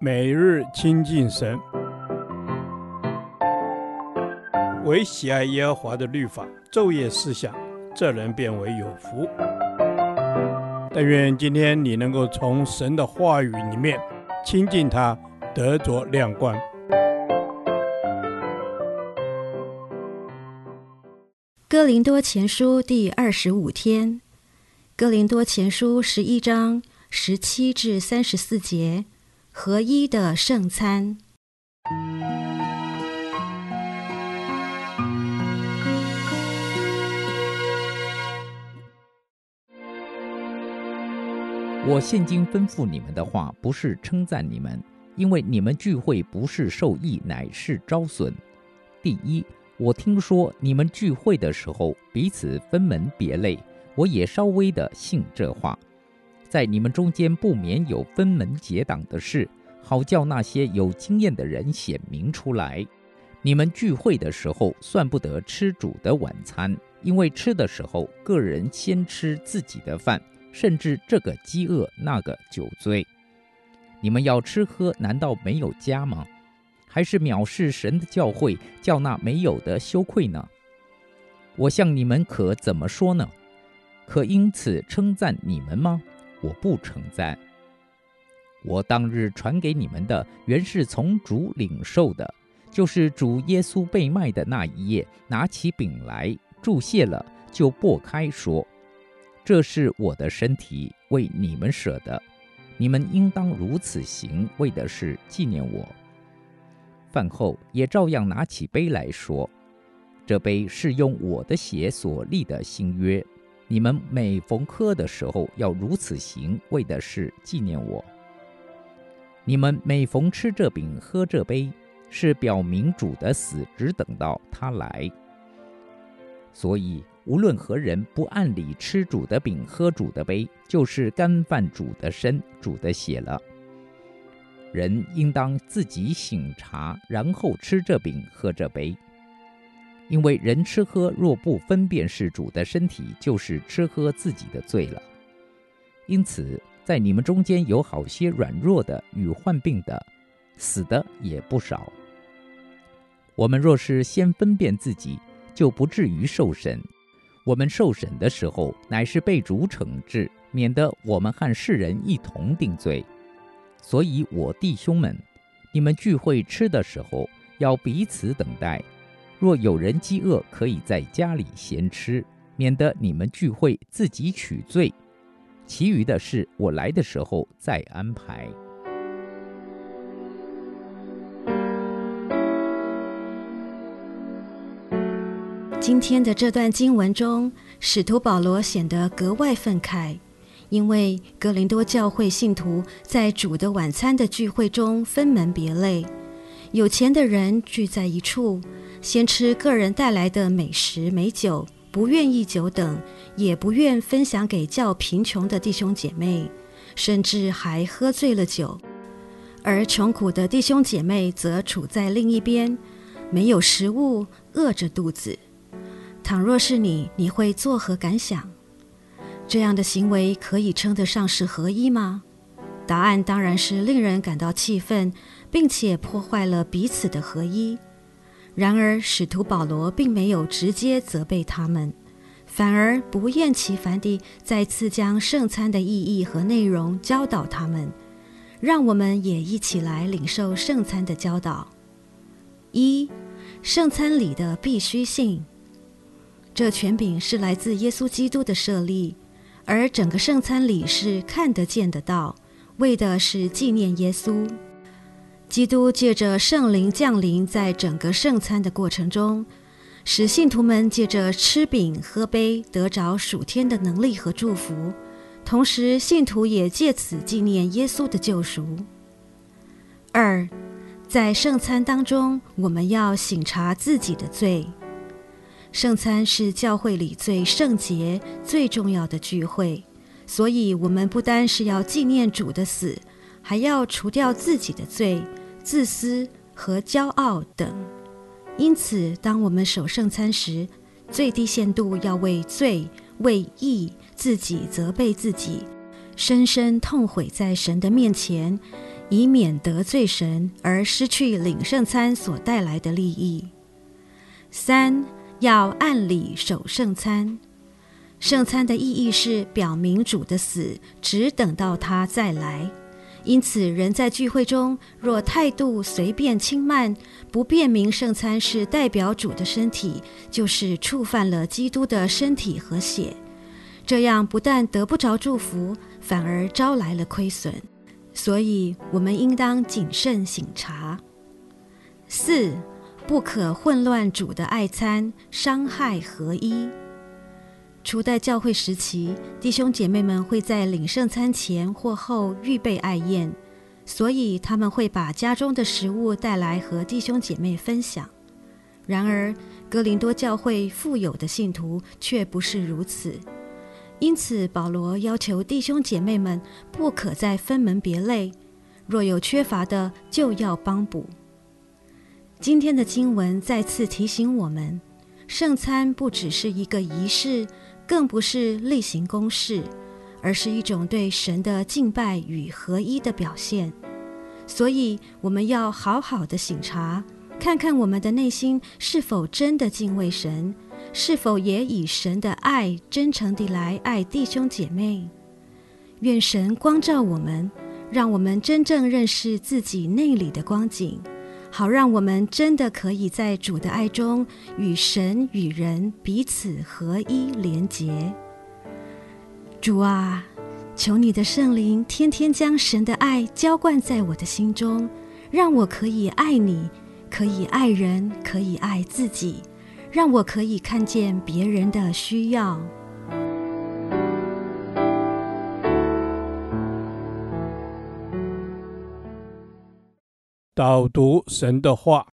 每日亲近神，唯喜爱耶和华的律法，昼夜思想，这人便为有福。但愿今天你能够从神的话语里面亲近他，得着亮光。哥林多前书第二十五天，哥林多前书十一章十七至三十四节。合一的圣餐。我现今吩咐你们的话，不是称赞你们，因为你们聚会不是受益，乃是招损。第一，我听说你们聚会的时候，彼此分门别类，我也稍微的信这话。在你们中间不免有分门结党的事，好叫那些有经验的人显明出来。你们聚会的时候，算不得吃主的晚餐，因为吃的时候，个人先吃自己的饭，甚至这个饥饿，那个酒醉。你们要吃喝，难道没有家吗？还是藐视神的教诲，叫那没有的羞愧呢？我向你们可怎么说呢？可因此称赞你们吗？我不称赞。我当日传给你们的，原是从主领受的，就是主耶稣被卖的那一夜，拿起饼来，祝谢了，就擘开说：“这是我的身体，为你们舍的，你们应当如此行，为的是纪念我。”饭后也照样拿起杯来说：“这杯是用我的血所立的新约。”你们每逢喝的时候，要如此行，为的是纪念我。你们每逢吃这饼、喝这杯，是表明主的死，只等到他来。所以，无论何人不按理吃主的饼、喝主的杯，就是干犯主的身、主的血了。人应当自己醒察，然后吃这饼、喝这杯。因为人吃喝若不分辨是主的身体，就是吃喝自己的罪了。因此，在你们中间有好些软弱的与患病的，死的也不少。我们若是先分辨自己，就不至于受审。我们受审的时候，乃是被主惩治，免得我们和世人一同定罪。所以我弟兄们，你们聚会吃的时候，要彼此等待。若有人饥饿，可以在家里闲吃，免得你们聚会自己取罪。其余的事，我来的时候再安排。今天的这段经文中，使徒保罗显得格外愤慨，因为哥林多教会信徒在主的晚餐的聚会中分门别类，有钱的人聚在一处。先吃个人带来的美食美酒，不愿意久等，也不愿分享给较贫穷的弟兄姐妹，甚至还喝醉了酒；而穷苦的弟兄姐妹则处在另一边，没有食物，饿着肚子。倘若是你，你会作何感想？这样的行为可以称得上是合一吗？答案当然是令人感到气愤，并且破坏了彼此的合一。然而，使徒保罗并没有直接责备他们，反而不厌其烦地再次将圣餐的意义和内容教导他们。让我们也一起来领受圣餐的教导。一、圣餐礼的必须性。这权柄是来自耶稣基督的设立，而整个圣餐礼是看得见的道，为的是纪念耶稣。基督借着圣灵降临在整个圣餐的过程中，使信徒们借着吃饼喝杯得着属天的能力和祝福，同时信徒也借此纪念耶稣的救赎。二，在圣餐当中，我们要省察自己的罪。圣餐是教会里最圣洁、最重要的聚会，所以我们不单是要纪念主的死，还要除掉自己的罪。自私和骄傲等，因此，当我们守圣餐时，最低限度要为罪、为义自己责备自己，深深痛悔在神的面前，以免得罪神而失去领圣餐所带来的利益。三，要按理守圣餐。圣餐的意义是表明主的死，只等到他再来。因此，人在聚会中若态度随便轻慢，不辨明圣餐是代表主的身体，就是触犯了基督的身体和血。这样不但得不着祝福，反而招来了亏损。所以，我们应当谨慎省察。四，不可混乱主的爱餐，伤害合一。初代教会时期，弟兄姐妹们会在领圣餐前或后预备爱宴，所以他们会把家中的食物带来和弟兄姐妹分享。然而，哥林多教会富有的信徒却不是如此，因此保罗要求弟兄姐妹们不可再分门别类，若有缺乏的，就要帮补。今天的经文再次提醒我们，圣餐不只是一个仪式。更不是例行公事，而是一种对神的敬拜与合一的表现。所以，我们要好好的省察，看看我们的内心是否真的敬畏神，是否也以神的爱真诚地来爱弟兄姐妹。愿神光照我们，让我们真正认识自己内里的光景。好，让我们真的可以在主的爱中与神与人彼此合一连结。主啊，求你的圣灵天天将神的爱浇灌在我的心中，让我可以爱你，可以爱人，可以爱自己，让我可以看见别人的需要。导读神的话，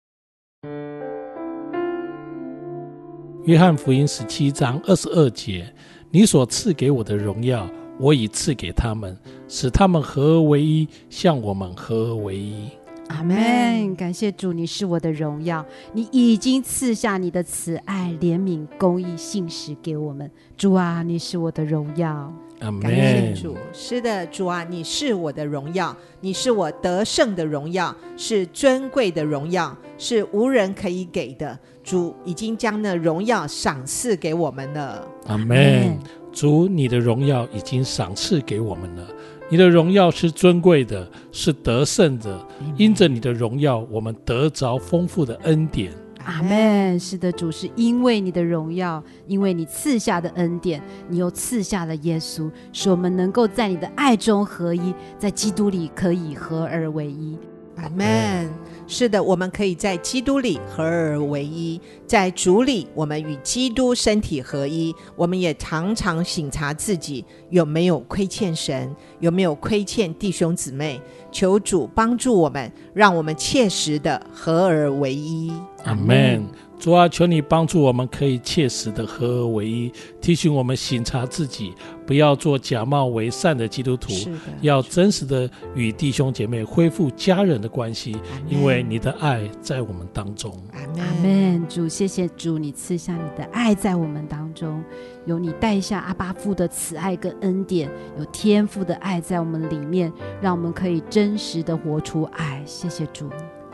约翰福音十七章二十二节：你所赐给我的荣耀，我已赐给他们，使他们合而为一，像我们合而为一。阿门！感谢主，你是我的荣耀，你已经赐下你的慈爱、怜悯、公义、信实给我们。主啊，你是我的荣耀。Amen 感谢主，是的，主啊，你是我的荣耀，你是我得胜的荣耀，是尊贵的荣耀，是无人可以给的。主已经将那荣耀赏赐给我们了。阿门。主，你的荣耀已经赏赐给我们了，你的荣耀是尊贵的，是得胜的。因着你的荣耀，我们得着丰富的恩典。阿门。是的，主，是因为你的荣耀，因为你赐下的恩典，你又赐下了耶稣，使我们能够在你的爱中合一，在基督里可以合而为一。阿门。是的，我们可以在基督里合而为一，在主里，我们与基督身体合一。我们也常常省察自己有没有亏欠神，有没有亏欠弟兄姊妹。求主帮助我们，让我们切实的合而为一。阿门。主啊，求你帮助我们，可以切实的合而为一，提醒我们省察自己，不要做假冒为善的基督徒，要真实的与弟兄姐妹恢复家人的关系，因为你的爱在我们当中。阿门。主，谢谢主，你赐下你的爱在我们当中，有你带下阿巴父的慈爱跟恩典，有天父的爱在我们里面，让我们可以真实的活出爱。谢谢主。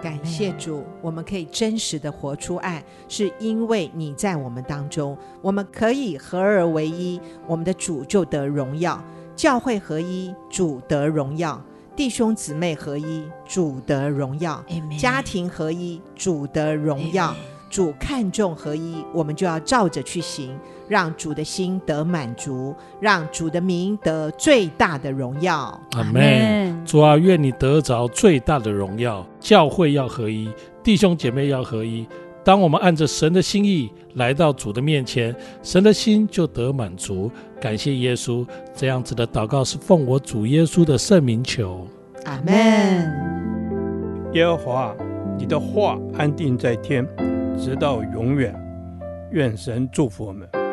感谢主，我们可以真实的活出爱，是因为你在我们当中，我们可以合而为一，我们的主就得荣耀；教会合一，主得荣耀；弟兄姊妹合一，主得荣耀；家庭合一，主得荣耀。主看重合一，我们就要照着去行，让主的心得满足，让主的名得最大的荣耀。阿门。主啊，愿你得着最大的荣耀。教会要合一，弟兄姐妹要合一。当我们按着神的心意来到主的面前，神的心就得满足。感谢耶稣，这样子的祷告是奉我主耶稣的圣名求。阿门。耶和华，你的话安定在天。直到永远，愿神祝福我们。